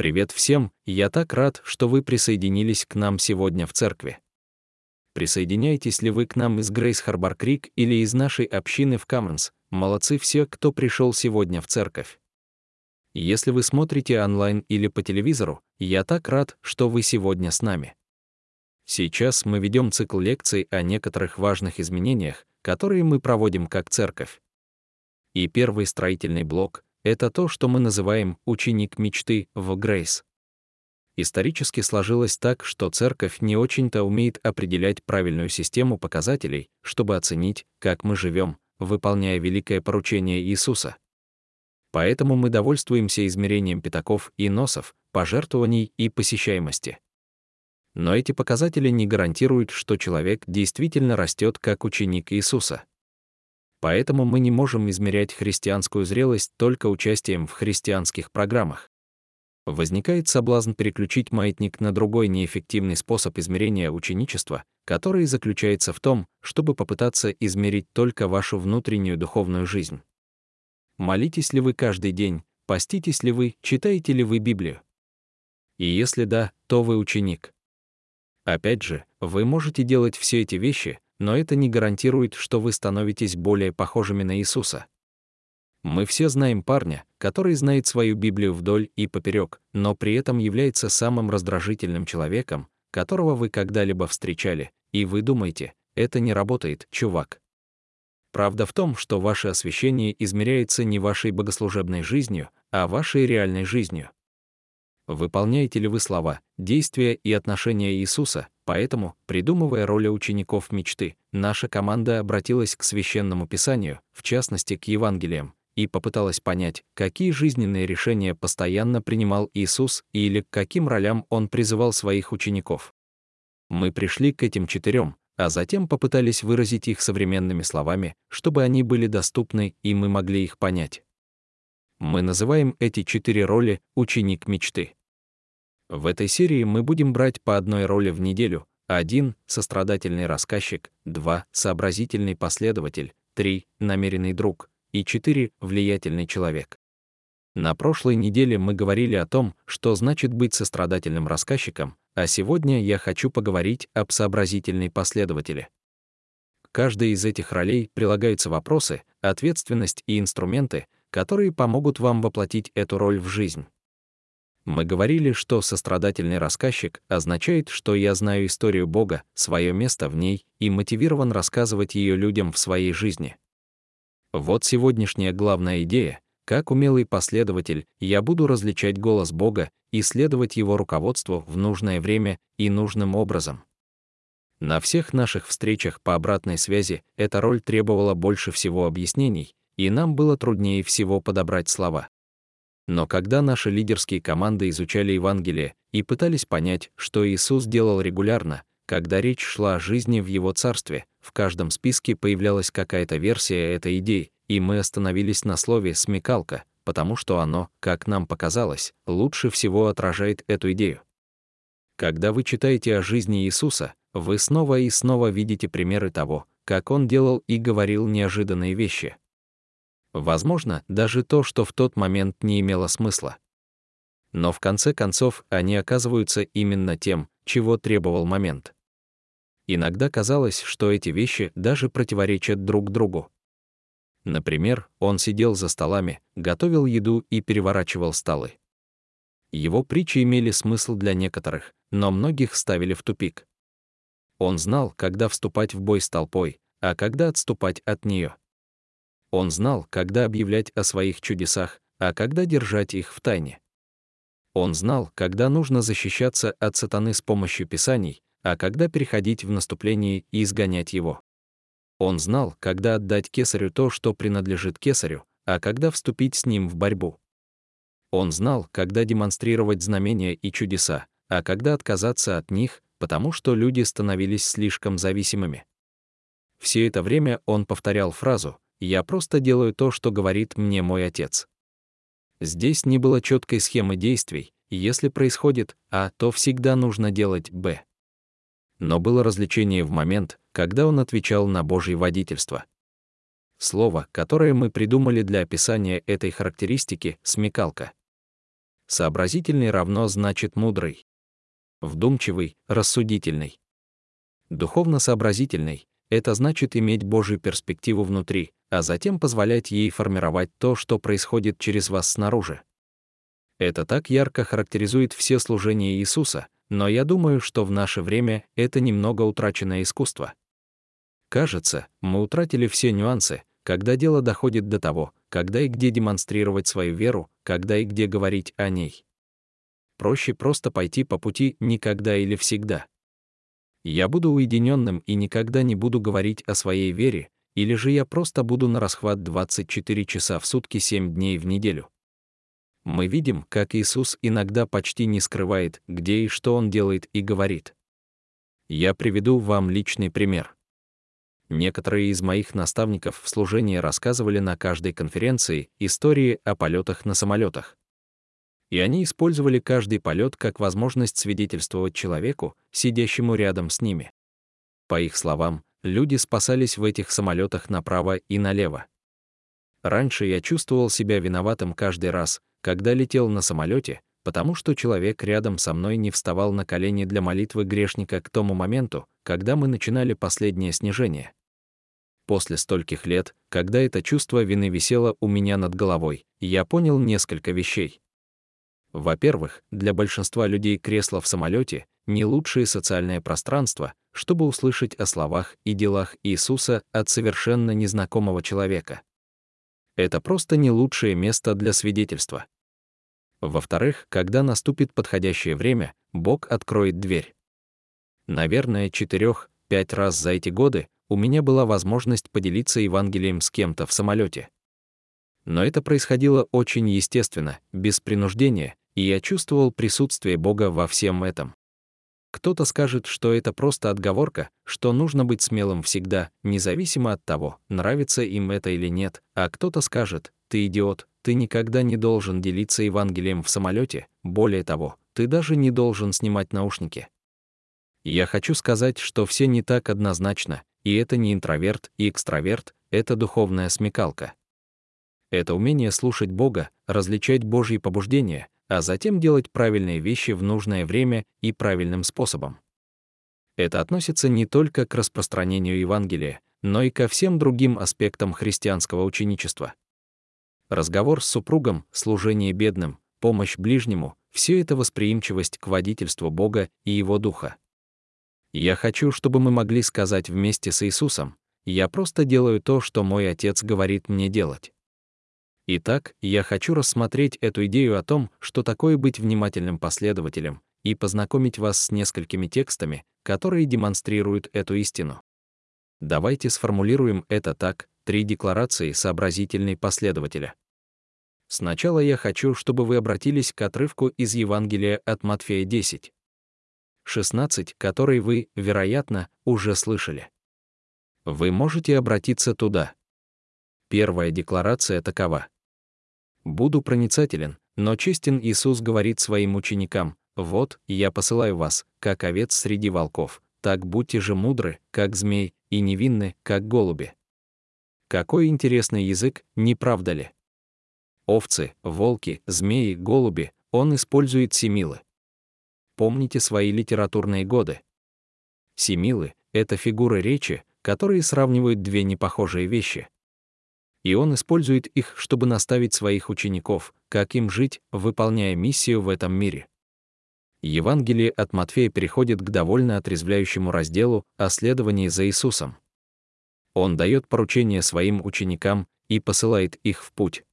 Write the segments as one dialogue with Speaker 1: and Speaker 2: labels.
Speaker 1: Привет всем, я так рад, что вы присоединились к нам сегодня в церкви. Присоединяетесь ли вы к нам из Грейс Харбор Крик или из нашей общины в Каммонс? Молодцы все, кто пришел сегодня в церковь. Если вы смотрите онлайн или по телевизору, я так рад, что вы сегодня с нами. Сейчас мы ведем цикл лекций о некоторых важных изменениях, которые мы проводим как церковь. И первый строительный блок — это то, что мы называем «ученик мечты» в Грейс. Исторически сложилось так, что церковь не очень-то умеет определять правильную систему показателей, чтобы оценить, как мы живем, выполняя великое поручение Иисуса. Поэтому мы довольствуемся измерением пятаков и носов, пожертвований и посещаемости. Но эти показатели не гарантируют, что человек действительно растет как ученик Иисуса. Поэтому мы не можем измерять христианскую зрелость только участием в христианских программах. Возникает соблазн переключить маятник на другой неэффективный способ измерения ученичества, который заключается в том, чтобы попытаться измерить только вашу внутреннюю духовную жизнь. Молитесь ли вы каждый день, поститесь ли вы, читаете ли вы Библию? И если да, то вы ученик. Опять же, вы можете делать все эти вещи, но это не гарантирует, что вы становитесь более похожими на Иисуса. Мы все знаем парня, который знает свою Библию вдоль и поперек, но при этом является самым раздражительным человеком, которого вы когда-либо встречали, и вы думаете, это не работает, чувак. Правда в том, что ваше освящение измеряется не вашей богослужебной жизнью, а вашей реальной жизнью. Выполняете ли вы слова, действия и отношения Иисуса, Поэтому, придумывая роли учеников мечты, наша команда обратилась к священному писанию, в частности к Евангелиям, и попыталась понять, какие жизненные решения постоянно принимал Иисус или к каким ролям он призывал своих учеников. Мы пришли к этим четырем, а затем попытались выразить их современными словами, чтобы они были доступны и мы могли их понять. Мы называем эти четыре роли «ученик мечты». В этой серии мы будем брать по одной роли в неделю. 1 — сострадательный рассказчик, 2 — сообразительный последователь, 3 — намеренный друг и 4 — влиятельный человек. На прошлой неделе мы говорили о том, что значит быть сострадательным рассказчиком, а сегодня я хочу поговорить об сообразительной последователе. К каждой из этих ролей прилагаются вопросы, ответственность и инструменты, которые помогут вам воплотить эту роль в жизнь. Мы говорили, что сострадательный рассказчик означает, что я знаю историю Бога, свое место в ней и мотивирован рассказывать ее людям в своей жизни. Вот сегодняшняя главная идея. Как умелый последователь, я буду различать голос Бога и следовать его руководству в нужное время и нужным образом. На всех наших встречах по обратной связи эта роль требовала больше всего объяснений, и нам было труднее всего подобрать слова. Но когда наши лидерские команды изучали Евангелие и пытались понять, что Иисус делал регулярно, когда речь шла о жизни в Его Царстве, в каждом списке появлялась какая-то версия этой идеи, и мы остановились на слове «смекалка», потому что оно, как нам показалось, лучше всего отражает эту идею. Когда вы читаете о жизни Иисуса, вы снова и снова видите примеры того, как Он делал и говорил неожиданные вещи. Возможно, даже то, что в тот момент не имело смысла. Но в конце концов они оказываются именно тем, чего требовал момент. Иногда казалось, что эти вещи даже противоречат друг другу. Например, он сидел за столами, готовил еду и переворачивал столы. Его притчи имели смысл для некоторых, но многих ставили в тупик. Он знал, когда вступать в бой с толпой, а когда отступать от нее. Он знал, когда объявлять о своих чудесах, а когда держать их в тайне. Он знал, когда нужно защищаться от сатаны с помощью писаний, а когда переходить в наступление и изгонять его. Он знал, когда отдать кесарю то, что принадлежит кесарю, а когда вступить с ним в борьбу. Он знал, когда демонстрировать знамения и чудеса, а когда отказаться от них, потому что люди становились слишком зависимыми. Все это время он повторял фразу я просто делаю то, что говорит мне мой отец. Здесь не было четкой схемы действий, если происходит А, то всегда нужно делать Б. Но было развлечение в момент, когда он отвечал на Божье водительство. Слово, которое мы придумали для описания этой характеристики — смекалка. Сообразительный равно значит мудрый. Вдумчивый, рассудительный. Духовно сообразительный — это значит иметь Божью перспективу внутри, а затем позволять ей формировать то, что происходит через вас снаружи. Это так ярко характеризует все служения Иисуса, но я думаю, что в наше время это немного утраченное искусство. Кажется, мы утратили все нюансы, когда дело доходит до того, когда и где демонстрировать свою веру, когда и где говорить о ней. Проще просто пойти по пути никогда или всегда. Я буду уединенным и никогда не буду говорить о своей вере, или же я просто буду на расхват 24 часа в сутки 7 дней в неделю. Мы видим, как Иисус иногда почти не скрывает, где и что Он делает и говорит. Я приведу вам личный пример. Некоторые из моих наставников в служении рассказывали на каждой конференции истории о полетах на самолетах. И они использовали каждый полет как возможность свидетельствовать человеку, сидящему рядом с ними. По их словам, люди спасались в этих самолетах направо и налево. Раньше я чувствовал себя виноватым каждый раз, когда летел на самолете, потому что человек рядом со мной не вставал на колени для молитвы грешника к тому моменту, когда мы начинали последнее снижение после стольких лет, когда это чувство вины висело у меня над головой, я понял несколько вещей. Во-первых, для большинства людей кресло в самолете не лучшее социальное пространство, чтобы услышать о словах и делах Иисуса от совершенно незнакомого человека. Это просто не лучшее место для свидетельства. Во-вторых, когда наступит подходящее время, Бог откроет дверь. Наверное, четырех-пять раз за эти годы у меня была возможность поделиться Евангелием с кем-то в самолете. Но это происходило очень естественно, без принуждения, и я чувствовал присутствие Бога во всем этом. Кто-то скажет, что это просто отговорка, что нужно быть смелым всегда, независимо от того, нравится им это или нет, а кто-то скажет, ты идиот, ты никогда не должен делиться Евангелием в самолете, более того, ты даже не должен снимать наушники. Я хочу сказать, что все не так однозначно, и это не интроверт и экстраверт, это духовная смекалка. Это умение слушать Бога, различать Божьи побуждения, а затем делать правильные вещи в нужное время и правильным способом. Это относится не только к распространению Евангелия, но и ко всем другим аспектам христианского ученичества. Разговор с супругом, служение бедным, помощь ближнему — все это восприимчивость к водительству Бога и Его Духа. Я хочу, чтобы мы могли сказать вместе с Иисусом, «Я просто делаю то, что мой Отец говорит мне делать». Итак, я хочу рассмотреть эту идею о том, что такое быть внимательным последователем, и познакомить вас с несколькими текстами, которые демонстрируют эту истину. Давайте сформулируем это так, три декларации сообразительной последователя. Сначала я хочу, чтобы вы обратились к отрывку из Евангелия от Матфея 10. 16, который вы, вероятно, уже слышали. Вы можете обратиться туда. Первая декларация такова. «Буду проницателен, но честен Иисус говорит своим ученикам, «Вот, я посылаю вас, как овец среди волков, так будьте же мудры, как змей, и невинны, как голуби». Какой интересный язык, не правда ли? Овцы, волки, змеи, голуби, он использует семилы помните свои литературные годы. Семилы — это фигуры речи, которые сравнивают две непохожие вещи. И он использует их, чтобы наставить своих учеников, как им жить, выполняя миссию в этом мире. Евангелие от Матфея переходит к довольно отрезвляющему разделу о следовании за Иисусом. Он дает поручение своим ученикам и посылает их в путь.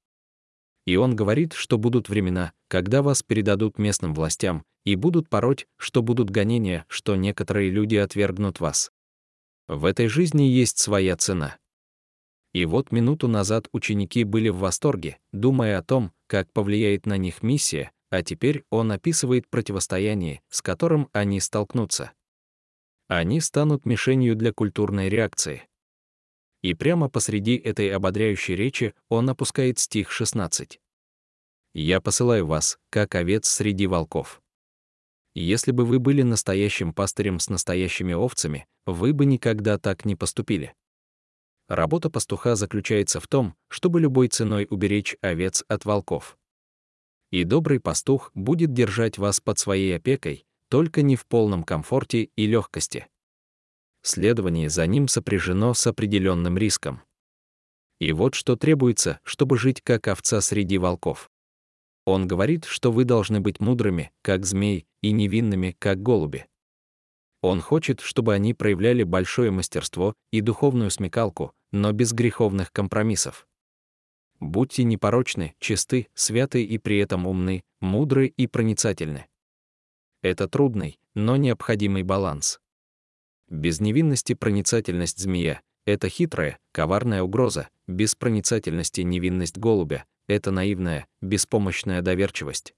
Speaker 1: И он говорит, что будут времена, когда вас передадут местным властям, и будут пороть, что будут гонения, что некоторые люди отвергнут вас. В этой жизни есть своя цена. И вот минуту назад ученики были в восторге, думая о том, как повлияет на них миссия, а теперь он описывает противостояние, с которым они столкнутся. Они станут мишенью для культурной реакции. И прямо посреди этой ободряющей речи он опускает стих 16. «Я посылаю вас, как овец среди волков». Если бы вы были настоящим пастырем с настоящими овцами, вы бы никогда так не поступили. Работа пастуха заключается в том, чтобы любой ценой уберечь овец от волков. И добрый пастух будет держать вас под своей опекой, только не в полном комфорте и легкости. Следование за ним сопряжено с определенным риском. И вот что требуется, чтобы жить как овца среди волков. Он говорит, что вы должны быть мудрыми, как змей, и невинными, как голуби. Он хочет, чтобы они проявляли большое мастерство и духовную смекалку, но без греховных компромиссов. Будьте непорочны, чисты, святы и при этом умны, мудры и проницательны. Это трудный, но необходимый баланс. Без невинности проницательность змея — это хитрая, коварная угроза, без проницательности невинность голубя — это наивная, беспомощная доверчивость.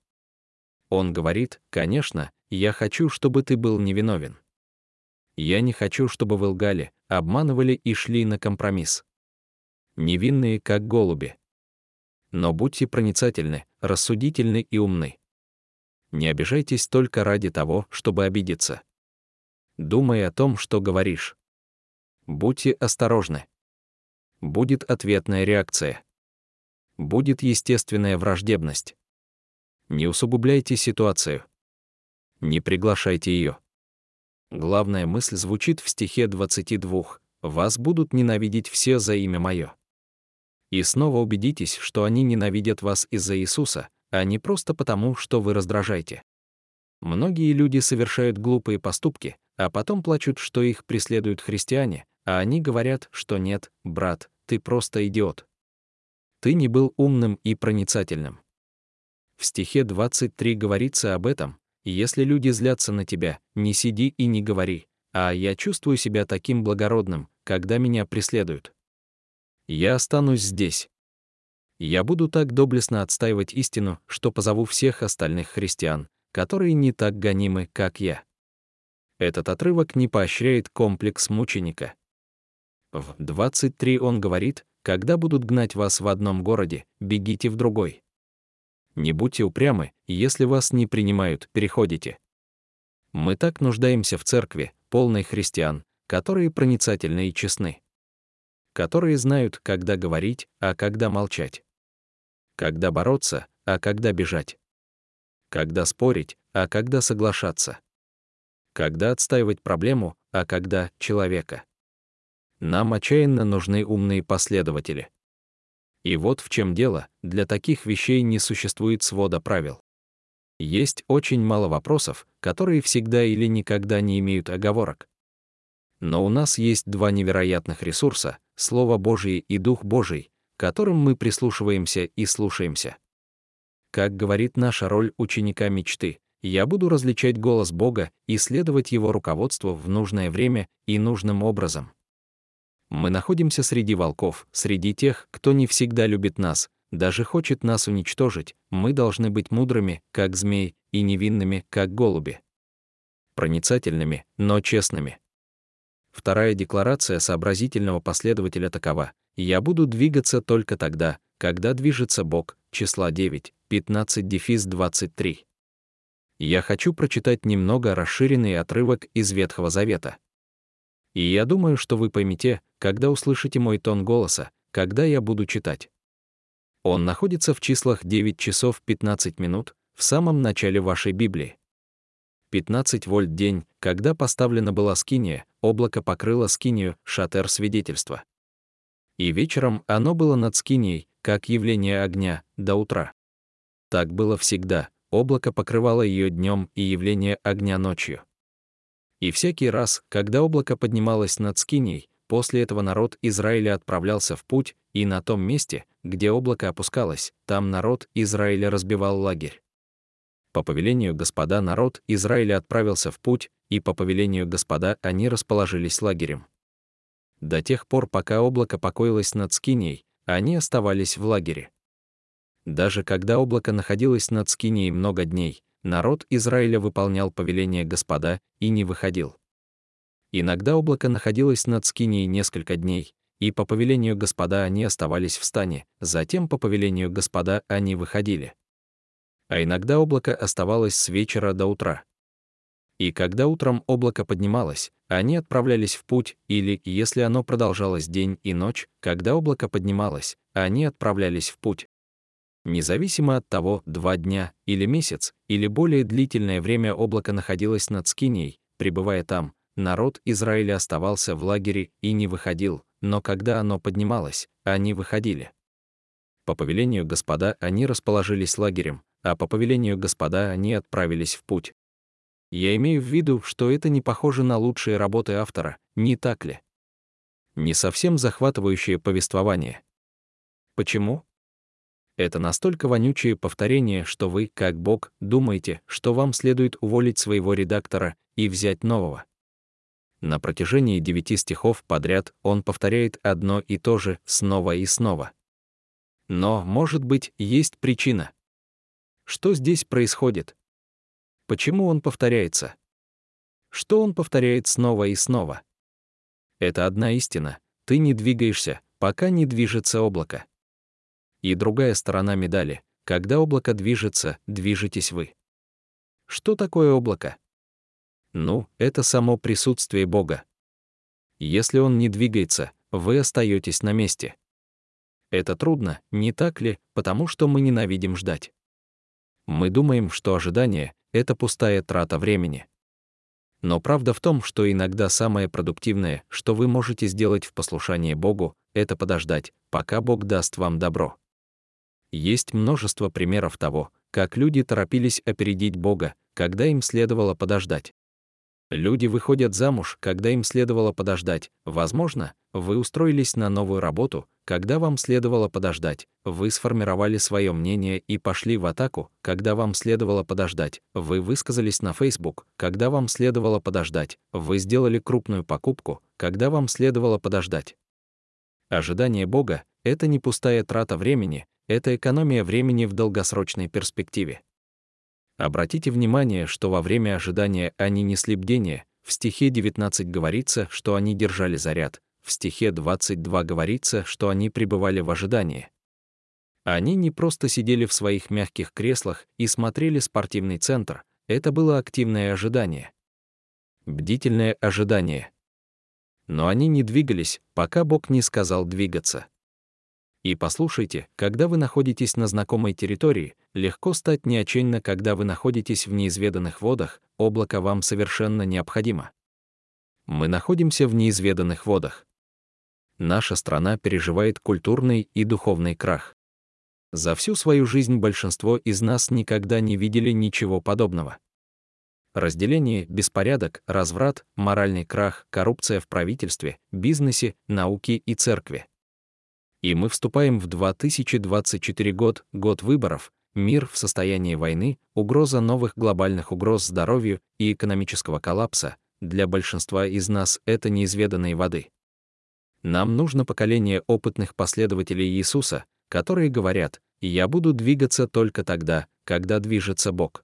Speaker 1: Он говорит, конечно, я хочу, чтобы ты был невиновен. Я не хочу, чтобы вы лгали, обманывали и шли на компромисс. Невинные, как голуби. Но будьте проницательны, рассудительны и умны. Не обижайтесь только ради того, чтобы обидеться. Думай о том, что говоришь. Будьте осторожны. Будет ответная реакция. Будет естественная враждебность. Не усугубляйте ситуацию. Не приглашайте ее. Главная мысль звучит в стихе 22 «Вас будут ненавидеть все за имя Мое». И снова убедитесь, что они ненавидят вас из-за Иисуса, а не просто потому, что вы раздражаете. Многие люди совершают глупые поступки, а потом плачут, что их преследуют христиане, а они говорят, что нет, брат, ты просто идиот. Ты не был умным и проницательным. В стихе 23 говорится об этом, если люди злятся на тебя, не сиди и не говори, а я чувствую себя таким благородным, когда меня преследуют. Я останусь здесь. Я буду так доблестно отстаивать истину, что позову всех остальных христиан, которые не так гонимы, как я. Этот отрывок не поощряет комплекс мученика. В 23 он говорит, когда будут гнать вас в одном городе, бегите в другой. Не будьте упрямы, если вас не принимают, переходите. Мы так нуждаемся в церкви, полной христиан, которые проницательны и честны. Которые знают, когда говорить, а когда молчать когда бороться, а когда бежать, когда спорить, а когда соглашаться, когда отстаивать проблему, а когда человека. Нам отчаянно нужны умные последователи. И вот в чем дело, для таких вещей не существует свода правил. Есть очень мало вопросов, которые всегда или никогда не имеют оговорок. Но у нас есть два невероятных ресурса — Слово Божие и Дух Божий, которым мы прислушиваемся и слушаемся. Как говорит наша роль ученика мечты, я буду различать голос Бога и следовать Его руководству в нужное время и нужным образом. Мы находимся среди волков, среди тех, кто не всегда любит нас, даже хочет нас уничтожить, мы должны быть мудрыми, как змей, и невинными, как голуби. Проницательными, но честными. Вторая декларация сообразительного последователя такова я буду двигаться только тогда, когда движется Бог, числа 9, 15 дефис 23. Я хочу прочитать немного расширенный отрывок из Ветхого Завета. И я думаю, что вы поймете, когда услышите мой тон голоса, когда я буду читать. Он находится в числах 9 часов 15 минут, в самом начале вашей Библии. 15 вольт день, когда поставлена была скиния, облако покрыло скинию, шатер свидетельства и вечером оно было над Скинией, как явление огня, до утра. Так было всегда, облако покрывало ее днем и явление огня ночью. И всякий раз, когда облако поднималось над Скинией, после этого народ Израиля отправлялся в путь, и на том месте, где облако опускалось, там народ Израиля разбивал лагерь. По повелению Господа народ Израиля отправился в путь, и по повелению Господа они расположились лагерем. До тех пор, пока облако покоилось над Скинией, они оставались в лагере. Даже когда облако находилось над Скинией много дней, народ Израиля выполнял повеление Господа и не выходил. Иногда облако находилось над Скинией несколько дней, и по повелению Господа они оставались в стане, затем по повелению Господа они выходили. А иногда облако оставалось с вечера до утра. И когда утром облако поднималось, они отправлялись в путь, или, если оно продолжалось день и ночь, когда облако поднималось, они отправлялись в путь. Независимо от того, два дня или месяц, или более длительное время облако находилось над Скинией, пребывая там, народ Израиля оставался в лагере и не выходил, но когда оно поднималось, они выходили. По повелению Господа они расположились лагерем, а по повелению Господа они отправились в путь. Я имею в виду, что это не похоже на лучшие работы автора, не так ли? Не совсем захватывающее повествование. Почему? Это настолько вонючее повторение, что вы, как Бог, думаете, что вам следует уволить своего редактора и взять нового. На протяжении девяти стихов подряд он повторяет одно и то же снова и снова. Но, может быть, есть причина. Что здесь происходит? Почему он повторяется? Что он повторяет снова и снова? Это одна истина. Ты не двигаешься, пока не движется облако. И другая сторона медали. Когда облако движется, движетесь вы. Что такое облако? Ну, это само присутствие Бога. Если он не двигается, вы остаетесь на месте. Это трудно, не так ли, потому что мы ненавидим ждать. Мы думаем, что ожидание — это пустая трата времени. Но правда в том, что иногда самое продуктивное, что вы можете сделать в послушании Богу, это подождать, пока Бог даст вам добро. Есть множество примеров того, как люди торопились опередить Бога, когда им следовало подождать. Люди выходят замуж, когда им следовало подождать. Возможно, вы устроились на новую работу, когда вам следовало подождать. Вы сформировали свое мнение и пошли в атаку, когда вам следовало подождать. Вы высказались на Facebook, когда вам следовало подождать. Вы сделали крупную покупку, когда вам следовало подождать. Ожидание Бога — это не пустая трата времени, это экономия времени в долгосрочной перспективе. Обратите внимание, что во время ожидания они несли бдение, в стихе 19 говорится, что они держали заряд, в стихе 22 говорится, что они пребывали в ожидании. Они не просто сидели в своих мягких креслах и смотрели спортивный центр, это было активное ожидание. Бдительное ожидание. Но они не двигались, пока Бог не сказал двигаться. И послушайте, когда вы находитесь на знакомой территории, легко стать неочинно, когда вы находитесь в неизведанных водах, облако вам совершенно необходимо. Мы находимся в неизведанных водах. Наша страна переживает культурный и духовный крах. За всю свою жизнь большинство из нас никогда не видели ничего подобного. Разделение, беспорядок, разврат, моральный крах, коррупция в правительстве, бизнесе, науке и церкви. И мы вступаем в 2024 год, год выборов, мир в состоянии войны, угроза новых глобальных угроз здоровью и экономического коллапса. Для большинства из нас это неизведанные воды. Нам нужно поколение опытных последователей Иисуса, которые говорят, «Я буду двигаться только тогда, когда движется Бог».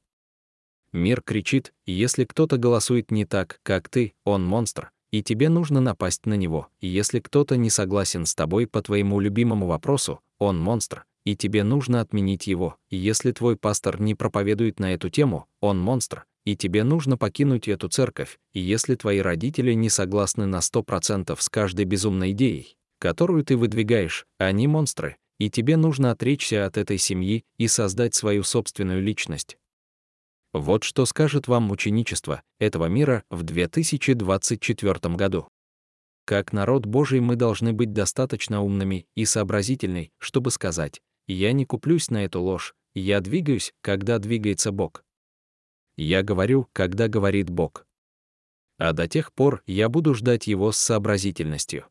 Speaker 1: Мир кричит, если кто-то голосует не так, как ты, он монстр, и тебе нужно напасть на него. И если кто-то не согласен с тобой по твоему любимому вопросу, он монстр, и тебе нужно отменить его. И если твой пастор не проповедует на эту тему, он монстр, и тебе нужно покинуть эту церковь. И если твои родители не согласны на 100% с каждой безумной идеей, которую ты выдвигаешь, они монстры, и тебе нужно отречься от этой семьи и создать свою собственную личность. Вот что скажет вам ученичество этого мира в 2024 году. Как народ Божий мы должны быть достаточно умными и сообразительны, чтобы сказать, «Я не куплюсь на эту ложь, я двигаюсь, когда двигается Бог». Я говорю, когда говорит Бог. А до тех пор я буду ждать его с сообразительностью.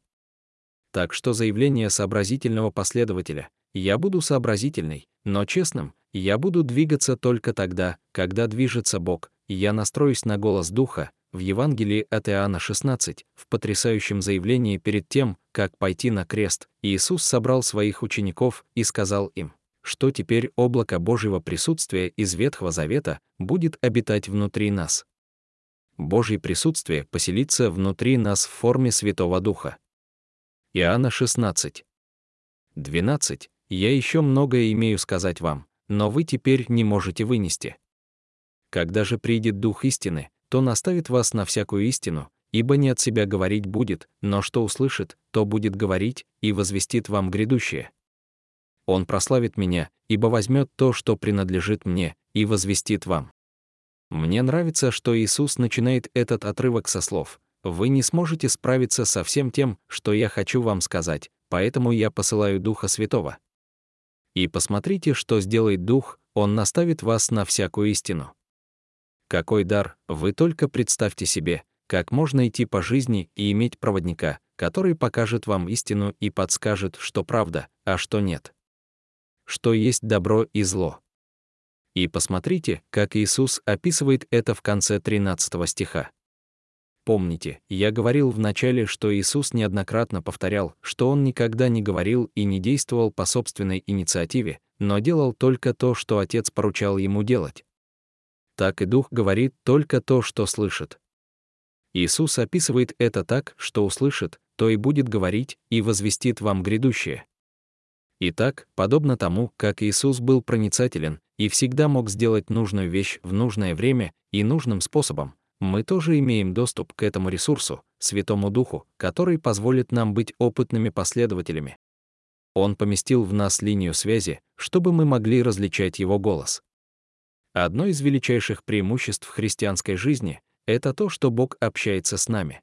Speaker 1: Так что заявление сообразительного последователя «Я буду сообразительный, но честным, я буду двигаться только тогда, когда движется Бог, и я настроюсь на голос Духа, в Евангелии от Иоанна 16, в потрясающем заявлении перед тем, как пойти на крест, Иисус собрал своих учеников и сказал им, что теперь облако Божьего присутствия из Ветхого Завета будет обитать внутри нас. Божье присутствие поселится внутри нас в форме Святого Духа. Иоанна 16. 12. Я еще многое имею сказать вам, но вы теперь не можете вынести. Когда же придет Дух истины, то наставит вас на всякую истину, ибо не от себя говорить будет, но что услышит, то будет говорить и возвестит вам грядущее. Он прославит меня, ибо возьмет то, что принадлежит мне, и возвестит вам. Мне нравится, что Иисус начинает этот отрывок со слов «Вы не сможете справиться со всем тем, что я хочу вам сказать, поэтому я посылаю Духа Святого». И посмотрите, что сделает Дух, Он наставит вас на всякую истину. Какой дар, вы только представьте себе, как можно идти по жизни и иметь проводника, который покажет вам истину и подскажет, что правда, а что нет. Что есть добро и зло. И посмотрите, как Иисус описывает это в конце 13 стиха. Помните, я говорил в начале, что Иисус неоднократно повторял, что Он никогда не говорил и не действовал по собственной инициативе, но делал только то, что Отец поручал Ему делать. Так и Дух говорит только то, что слышит. Иисус описывает это так, что услышит, то и будет говорить и возвестит вам грядущее. Итак, подобно тому, как Иисус был проницателен и всегда мог сделать нужную вещь в нужное время и нужным способом, мы тоже имеем доступ к этому ресурсу, Святому Духу, который позволит нам быть опытными последователями. Он поместил в нас линию связи, чтобы мы могли различать его голос. Одно из величайших преимуществ христианской жизни — это то, что Бог общается с нами.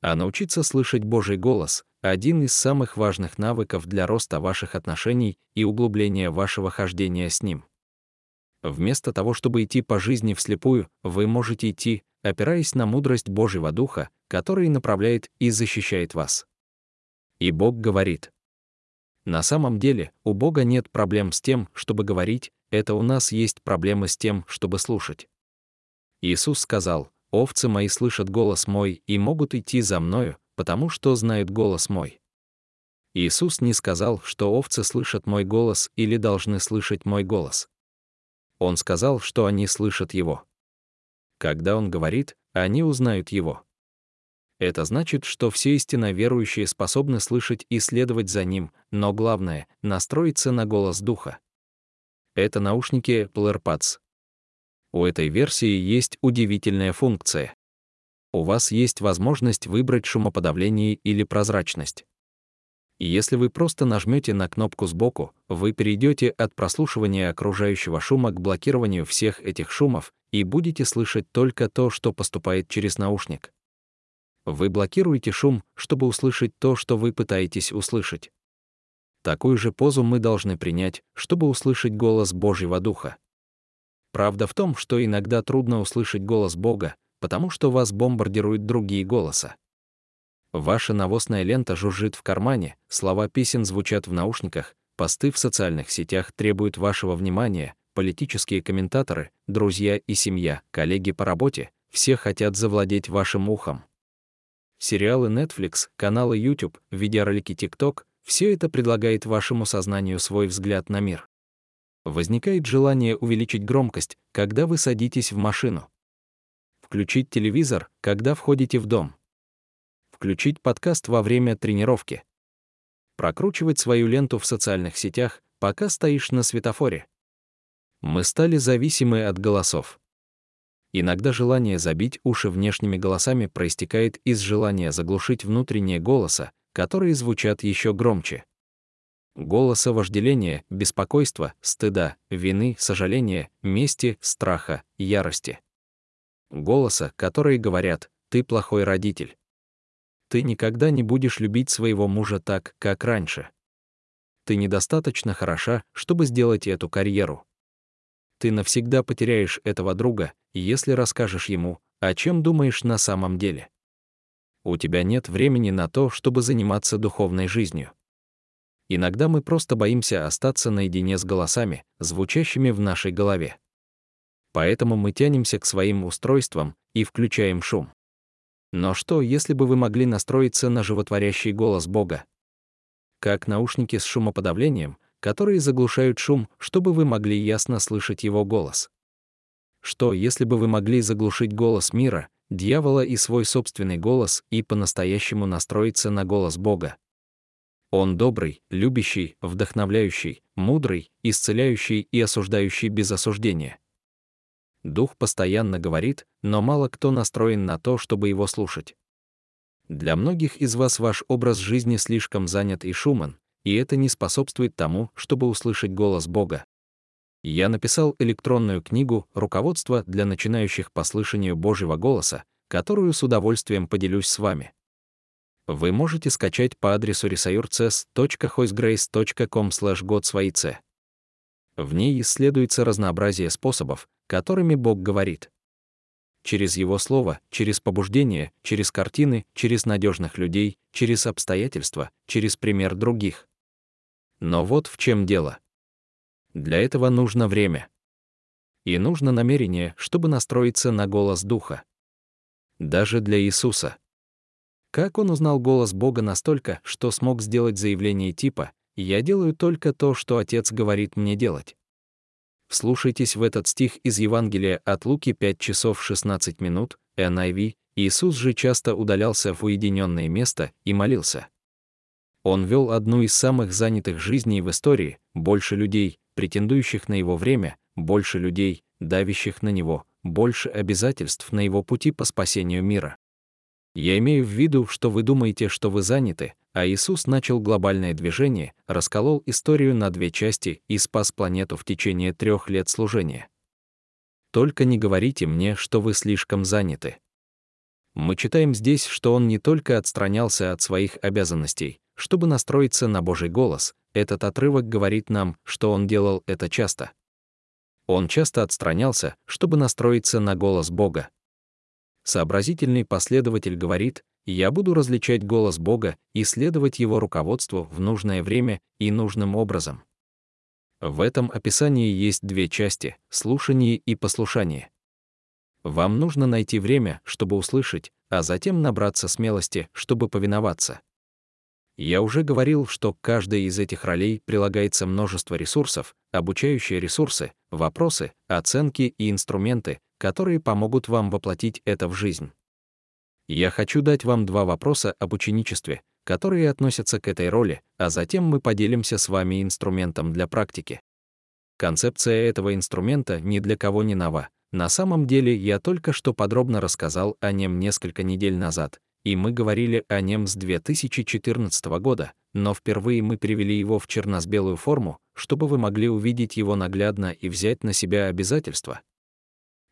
Speaker 1: А научиться слышать Божий голос — один из самых важных навыков для роста ваших отношений и углубления вашего хождения с Ним. Вместо того, чтобы идти по жизни вслепую, вы можете идти, опираясь на мудрость Божьего Духа, который направляет и защищает вас. И Бог говорит. На самом деле, у Бога нет проблем с тем, чтобы говорить, это у нас есть проблемы с тем, чтобы слушать. Иисус сказал, овцы мои слышат голос мой и могут идти за мною, потому что знают голос мой. Иисус не сказал, что овцы слышат мой голос или должны слышать мой голос. Он сказал, что они слышат его. Когда он говорит, они узнают его. Это значит, что все истинно верующие способны слышать и следовать за ним, но главное — настроиться на голос Духа. Это наушники AirPods. У этой версии есть удивительная функция. У вас есть возможность выбрать шумоподавление или прозрачность. И если вы просто нажмете на кнопку сбоку, вы перейдете от прослушивания окружающего шума к блокированию всех этих шумов и будете слышать только то, что поступает через наушник. Вы блокируете шум, чтобы услышать то, что вы пытаетесь услышать. Такую же позу мы должны принять, чтобы услышать голос Божьего Духа. Правда в том, что иногда трудно услышать голос Бога, потому что вас бомбардируют другие голоса. Ваша навозная лента жужжит в кармане, слова песен звучат в наушниках, посты в социальных сетях требуют вашего внимания, политические комментаторы, друзья и семья, коллеги по работе, все хотят завладеть вашим ухом. Сериалы Netflix, каналы YouTube, видеоролики TikTok — все это предлагает вашему сознанию свой взгляд на мир возникает желание увеличить громкость, когда вы садитесь в машину. Включить телевизор, когда входите в дом. Включить подкаст во время тренировки. Прокручивать свою ленту в социальных сетях, пока стоишь на светофоре. Мы стали зависимы от голосов. Иногда желание забить уши внешними голосами проистекает из желания заглушить внутренние голоса, которые звучат еще громче голоса вожделения, беспокойства, стыда, вины, сожаления, мести, страха, ярости. Голоса, которые говорят «ты плохой родитель». Ты никогда не будешь любить своего мужа так, как раньше. Ты недостаточно хороша, чтобы сделать эту карьеру. Ты навсегда потеряешь этого друга, если расскажешь ему, о чем думаешь на самом деле. У тебя нет времени на то, чтобы заниматься духовной жизнью. Иногда мы просто боимся остаться наедине с голосами, звучащими в нашей голове. Поэтому мы тянемся к своим устройствам и включаем шум. Но что, если бы вы могли настроиться на животворящий голос Бога? Как наушники с шумоподавлением, которые заглушают шум, чтобы вы могли ясно слышать его голос. Что, если бы вы могли заглушить голос мира, дьявола и свой собственный голос и по-настоящему настроиться на голос Бога? Он добрый, любящий, вдохновляющий, мудрый, исцеляющий и осуждающий без осуждения. Дух постоянно говорит, но мало кто настроен на то, чтобы его слушать. Для многих из вас ваш образ жизни слишком занят и шумен, и это не способствует тому, чтобы услышать голос Бога. Я написал электронную книгу «Руководство для начинающих по слышанию Божьего голоса», которую с удовольствием поделюсь с вами. Вы можете скачать по адресу resources.hoisgrace.com год свои ц. В ней исследуется разнообразие способов, которыми Бог говорит. Через Его Слово, через побуждение, через картины, через надежных людей, через обстоятельства, через пример других. Но вот в чем дело. Для этого нужно время. И нужно намерение, чтобы настроиться на голос Духа. Даже для Иисуса. Как он узнал голос Бога настолько, что смог сделать заявление типа я делаю только то, что Отец говорит мне делать. Вслушайтесь в этот стих из Евангелия от Луки 5 часов 16 минут, NIV, Иисус же часто удалялся в уединенное место и молился. Он вел одну из самых занятых жизней в истории, больше людей, претендующих на его время, больше людей, давящих на него, больше обязательств на его пути по спасению мира. Я имею в виду, что вы думаете, что вы заняты, а Иисус начал глобальное движение, расколол историю на две части и спас планету в течение трех лет служения. Только не говорите мне, что вы слишком заняты. Мы читаем здесь, что он не только отстранялся от своих обязанностей, чтобы настроиться на Божий голос, этот отрывок говорит нам, что он делал это часто. Он часто отстранялся, чтобы настроиться на голос Бога. Сообразительный последователь говорит, я буду различать голос Бога и следовать Его руководству в нужное время и нужным образом. В этом описании есть две части — слушание и послушание. Вам нужно найти время, чтобы услышать, а затем набраться смелости, чтобы повиноваться. Я уже говорил, что к каждой из этих ролей прилагается множество ресурсов, обучающие ресурсы, вопросы, оценки и инструменты, которые помогут вам воплотить это в жизнь. Я хочу дать вам два вопроса об ученичестве, которые относятся к этой роли, а затем мы поделимся с вами инструментом для практики. Концепция этого инструмента ни для кого не нова. На самом деле я только что подробно рассказал о нем несколько недель назад, и мы говорили о нем с 2014 года, но впервые мы привели его в черно-белую форму, чтобы вы могли увидеть его наглядно и взять на себя обязательства.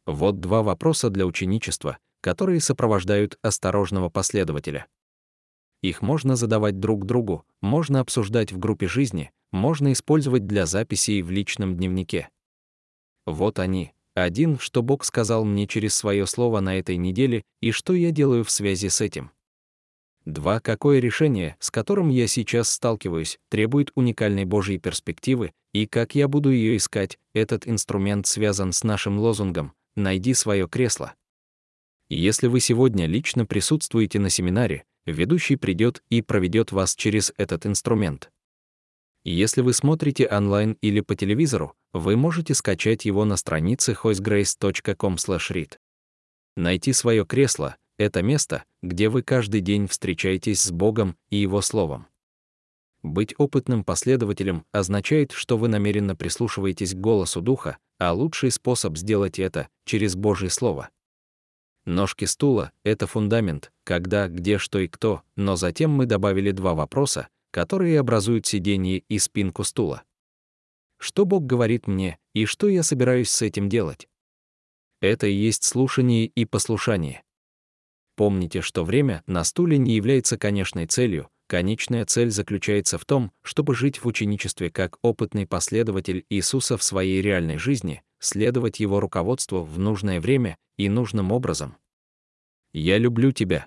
Speaker 1: Вот два вопроса для ученичества, которые сопровождают осторожного последователя. Их можно задавать друг другу, можно обсуждать в группе жизни, можно использовать для записей в личном дневнике. Вот они. Один, что Бог сказал мне через свое слово на этой неделе, и что я делаю в связи с этим. Два, какое решение, с которым я сейчас сталкиваюсь, требует уникальной Божьей перспективы, и как я буду ее искать, этот инструмент связан с нашим лозунгом найди свое кресло. Если вы сегодня лично присутствуете на семинаре, ведущий придет и проведет вас через этот инструмент. Если вы смотрите онлайн или по телевизору, вы можете скачать его на странице hoisgrace.com/read. Найти свое кресло — это место, где вы каждый день встречаетесь с Богом и Его Словом. Быть опытным последователем означает, что вы намеренно прислушиваетесь к голосу Духа, а лучший способ сделать это — через Божье Слово. Ножки стула — это фундамент, когда, где, что и кто, но затем мы добавили два вопроса, которые образуют сиденье и спинку стула. Что Бог говорит мне, и что я собираюсь с этим делать? Это и есть слушание и послушание. Помните, что время на стуле не является конечной целью, Конечная цель заключается в том, чтобы жить в ученичестве как опытный последователь Иисуса в своей реальной жизни, следовать Его руководству в нужное время и нужным образом. Я люблю тебя.